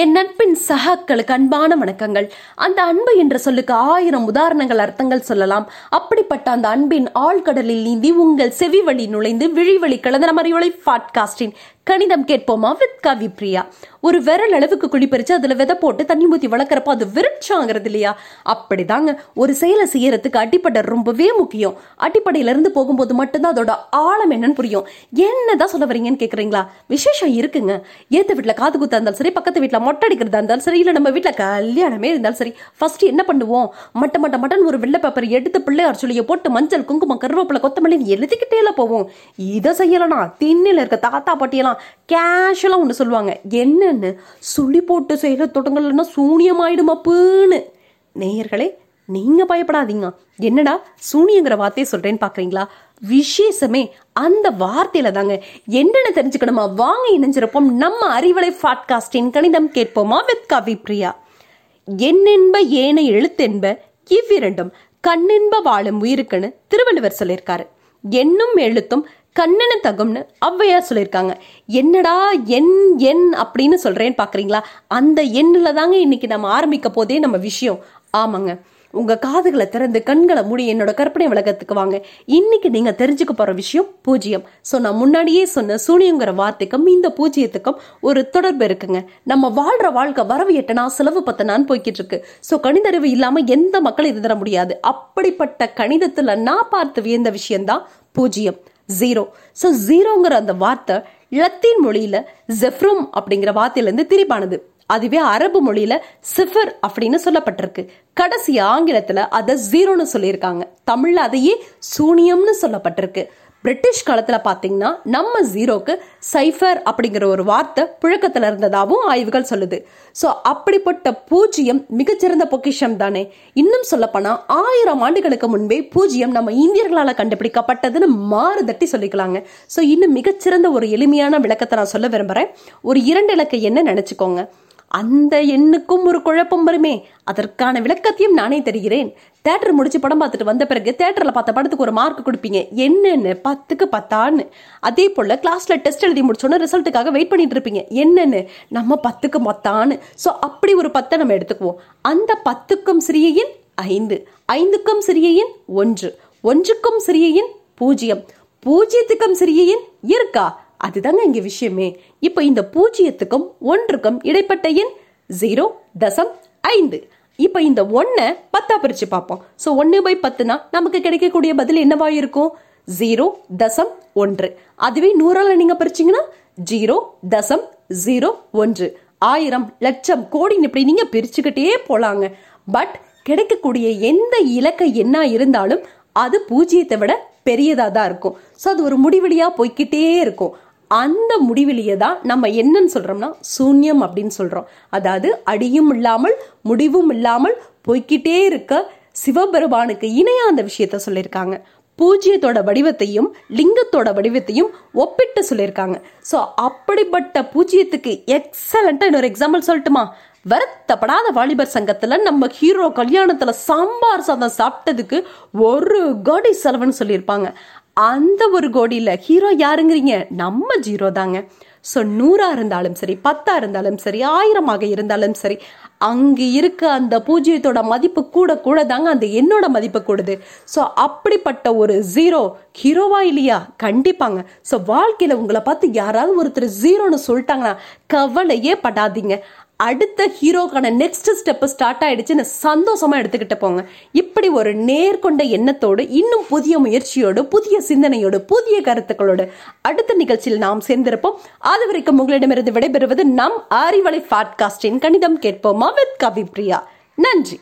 என் நட்பின் சகாக்களுக்கு அன்பான வணக்கங்கள். அந்த அன்பு என்ற சொல்லுக்கு ஆயிரம் உதாரணங்கள் அர்த்தங்கள் சொல்லலாம். அப்படிப்பட்ட அந்த அன்பின் ஆழ்கடலில் நீந்தி உங்கள் செவி வழி நுழைந்து விழிவழி கலந்த மறியொலை பாட்காஸ்டின் கணிதம் கேட்போமா? வித் கவி பிரியா. ஒரு விரல் அளவுக்கு குழி பறிச்சு அதுல விதை போட்டு தண்ணி ஊத்தி வளர்க்குறப்ப அது விருட்சாங்கிறது இல்லையா? அப்படிதாங்க. ஒரு செயலை செய்யறதுக்கு அடிப்படை ரொம்பவே முக்கியம். அடிப்படையில இருந்து போகும்போது மட்டும்தான் அதோட ஆழம் என்னன்னு புரியும். என்னதான் சொல்ல வரீங்கன்னு கேக்குறீங்களா? விசேஷம் இருக்குங்க. ஏத்த வீட்டுல காது குத்தா இருந்தாலும் சரி பக்கத்து வீட்டுல மொட்டை அடிக்கிறதா இருந்தாலும் சரி இல்ல நம்ம வீட்டுல கல்யாணமே இருந்தாலும் சரி ஃபர்ஸ்ட் என்ன பண்ணுவோம்? மட்ட மட்ட மட்டன் ஒரு வெள்ளை பேப்பர் எடுத்து பிள்ளையார் சொல்லிய போட்டு மஞ்சள் குங்குமம் கருவேப்பிலை கொத்தமல்லி எழுதிக்கிட்டே போவோம். இதை செய்யலனா திண்ணில இருக்க தாத்தா பாட்டியெல்லாம் கேஷுவலாக ஒன்று சொல்லுவாங்க. என்னன்னு சுழி போட்டு செய்யற தொடங்கலன்னா சூனியமாயிடுமாப்புன்னு நேயர்களே நீங்க பயப்படாதீங்க. என்னடா சூனியங்கிற வார்த்தையை சொல்றேன்னு பாக்குறீங்களா? விசேஷமே அந்த வார்த்தையில தாங்க. என்னென்ன தெரிஞ்சுக்கணுமா? வாங்க இணைஞ்சிருப்போம். நம்ம அறிவலை பாட்காஸ்டின் கணிதம் கேட்போமா வித் கவி பிரியா. என்னென்ப ஏன எழுத்தென்ப இவ்விரண்டும் கண்ணென்ப வாழும் உயிருக்குன்னு திருவள்ளுவர் சொல்லியிருக்காரு. என்னும் எழுத்தும் கண்ணனு தகும்னு ஔவையார் சொல்லியிருக்காங்க. என்னடா என் என் அப்படின்னு சொல்கிறேன்னு பார்க்குறீங்களா அந்த எண்ணில் தாங்க இன்னைக்கு நம்ம ஆரம்பிக்க போதே நம்ம விஷயம். ஆமாங்க. உங்கள் காதுகளை திறந்து கண்களை மூடி என்னோட கற்பனை விளக்கத்துக்கு வாங்க. இன்னைக்கு நீங்கள் தெரிஞ்சுக்க போகிற விஷயம் பூஜ்ஜியம். ஸோ நான் முன்னாடியே சொன்ன சூனியங்கிற வார்த்தைக்கும் இந்த பூஜ்ஜியத்துக்கும் ஒரு தொடர்பு இருக்குங்க. நம்ம வாழ்கிற வாழ்க்கை வரவு எட்டனா செலவு பத்தனான்னு போய்கிட்டு இருக்கு. ஸோ கணிதறிவு இல்லாமல் எந்த மக்களும் இது தர முடியாது. அப்படிப்பட்ட கணிதத்தில் நான் பார்த்து வியந்த விஷயம்தான் பூஜ்ஜியம். ஜீரோ ஸோ ஜீரோங்கிற அந்த வார்த்தை லத்தீன் மொழியில ஜெஃப்ரும் அப்படிங்கிற வார்த்தையிலேருந்து திரிபானது. அதுவே அரபு மொழியில சிஃபர் அப்படின்னு சொல்லப்பட்டிருக்கு. கடைசி ஆங்கிலத்துல அதை ஜீரோன்னு சொல்லியிருக்காங்க. தமிழ்ல அதையே சூனியம்னு சொல்லப்பட்டிருக்கு. பிரிட்டிஷ் காலத்தில் பார்த்தீங்கன்னா நம்ம ஜீரோக்கு சைஃபர் அப்படிங்கிற ஒரு வார்த்தை புழக்கத்தில் இருந்ததாகவும் ஆய்வுகள் சொல்லுது. ஸோ அப்படிப்பட்ட பூஜ்ஜியம் மிகச்சிறந்த பொக்கிஷம் தானே. இன்னும் சொல்லப்போனால் ஆயிரம் ஆண்டுகளுக்கு முன்பே பூஜ்ஜியம் நம்ம இந்தியர்களால் கண்டுபிடிக்கப்பட்டதுன்னு மாறுதட்டி சொல்லிக்கலாங்க. ஸோ இன்னும் மிகச்சிறந்த ஒரு எளிமையான விளக்கத்தை நான் சொல்ல விரும்புகிறேன் ஒரு இரண்டு இலக்க என்ன நினச்சிக்கோங்க. அந்த எண்ணுக்கும் ஒரு குழப்பம் வருமே. அதற்கான விளக்கத்தையும் நானே தருகிறேன். தேட்டர் முடிச்சு படம் பார்த்துட்டு வந்த பிறகு தேட்டரில் பார்த்த படத்துக்கு ஒரு மார்க் கொடுப்பீங்க. என்னென்னு? பத்துக்கு பத்தான்னு. அதே போல் கிளாஸில் டெஸ்ட் எழுதி முடிச்சோன்னு ரிசல்ட்டுக்காக வெயிட் பண்ணிட்டு இருப்பீங்க. என்னென்னு? நம்ம பத்துக்கு மொத்தான்னு. ஸோ அப்படி ஒரு பத்தை நம்ம எடுத்துக்குவோம். அந்த பத்துக்கும் சிறிய எண் ஐந்து. ஐந்துக்கும் சிறிய எண் ஒன்று. ஒன்றுக்கும் சிறிய எண் பூஜ்ஜியம். பூஜ்ஜியத்துக்கும் சிறிய எண் இருக்கா? அதுதாங்க இங்க விஷயமே. இப்போ இந்த பூஜ்ஜியத்துக்கும் ஒன்றுக்கும் இடைப்பட்ட எண் ஜீரோ தசம் ஐந்து. இப்போ இந்த ஒன்னை பத்தா பிரிச்சு பார்ப்போம். ஸோ ஒன்று பை பத்துனா நமக்கு கிடைக்கக்கூடிய பதில் என்னவா இருக்கும்? ஜீரோ தசம் ஒன்று. அதுவே நூறால நீங்க பிரிச்சீங்கன்னா ஜீரோ தசம் ஜீரோ ஒன்று. ஆயிரம் லட்சம் கோடின்னு இப்படி நீங்க பிரிச்சுக்கிட்டே போலாங்க. பட் கிடைக்கக்கூடிய எந்த இலக்கை என்ன இருந்தாலும் அது பூஜ்ஜியத்தை விட பெரியதா தான் இருக்கும். ஸோ அது ஒரு முடிவெளியா போய்கிட்டே இருக்கும். அந்த முடிவிலேயே தான் நம்ம என்னன்னு சொல்கிறோம்னா சூன்யம் அப்படின்னு சொல்கிறோம் அதாவது அடியும் இல்லாமல் முடிவும் இல்லாமல் போய்கிட்டே இருக்க சிவபெருமானுக்கு இணையா அந்த விஷயத்த சொல்லியிருக்காங்க. பூஜ்யத்தோட வடிவத்தையும் லிங்கத்தோட வடிவத்தையும் ஒப்பிட்டு சொல்லியிருக்காங்க. ஸோ அப்படிப்பட்ட பூஜ்யத்துக்கு எக்ஸலண்ட்டாக இன்னொரு எக்ஸாம்பிள் சொல்லட்டுமா? வருத்தப்படாத வாலிபர் சங்கத்தில் நம்ம ஹீரோ கல்யாணத்தில் சாம்பார் சாதம் சாப்பிட்டதுக்கு ஒரு கோடி செலவுன்னு சொல்லியிருப்பாங்க. அந்த ஒரு கோடியில் ஹீரோ யாருங்கிறீங்க? நம்ம ஜீரோ தாங்க. ஸோ நூறாக இருந்தாலும் சரி பத்தாக இருந்தாலும் சரி ஆயிரமாக இருந்தாலும் சரி அங்கே இருக்க அந்த பூஜ்ஜியத்தோட மதிப்பு கூட கூட தாங்க அந்த என்னோட மதிப்பு கூடுது. ஸோ அப்படிப்பட்ட ஒரு ஜீரோ ஹீரோவா இல்லையா? கண்டிப்பாங்க. ஸோ வாழ்க்கையில் உங்களை பார்த்து யாராவது ஒருத்தர் ஜீரோன்னு சொல்லிட்டாங்கன்னா கவலையே படாதீங்க. அடுத்த ஹீரோக்கான நெக்ஸ்ட் ஸ்டெப் ஸ்டார்ட் ஆயிடுச்சுன்னு சந்தோஷமா எடுத்துக்கிட்டு போங்க. இப்படி ஒரு நேர்கொண்ட எண்ணத்தோடு இன்னும் புதிய முயற்சியோடு புதிய சிந்தனையோடு புதிய கருத்துக்களோடு அடுத்த நிகழ்ச்சியில் நாம் சேர்ந்திருப்போம். அது வரைக்கும் உங்களிடமிருந்து விடைபெறுவது நம் ஆரிவளை பாட்காஸ்டின் கணிதம் கேட்போமா வித் கவி பிரியா நன்றி.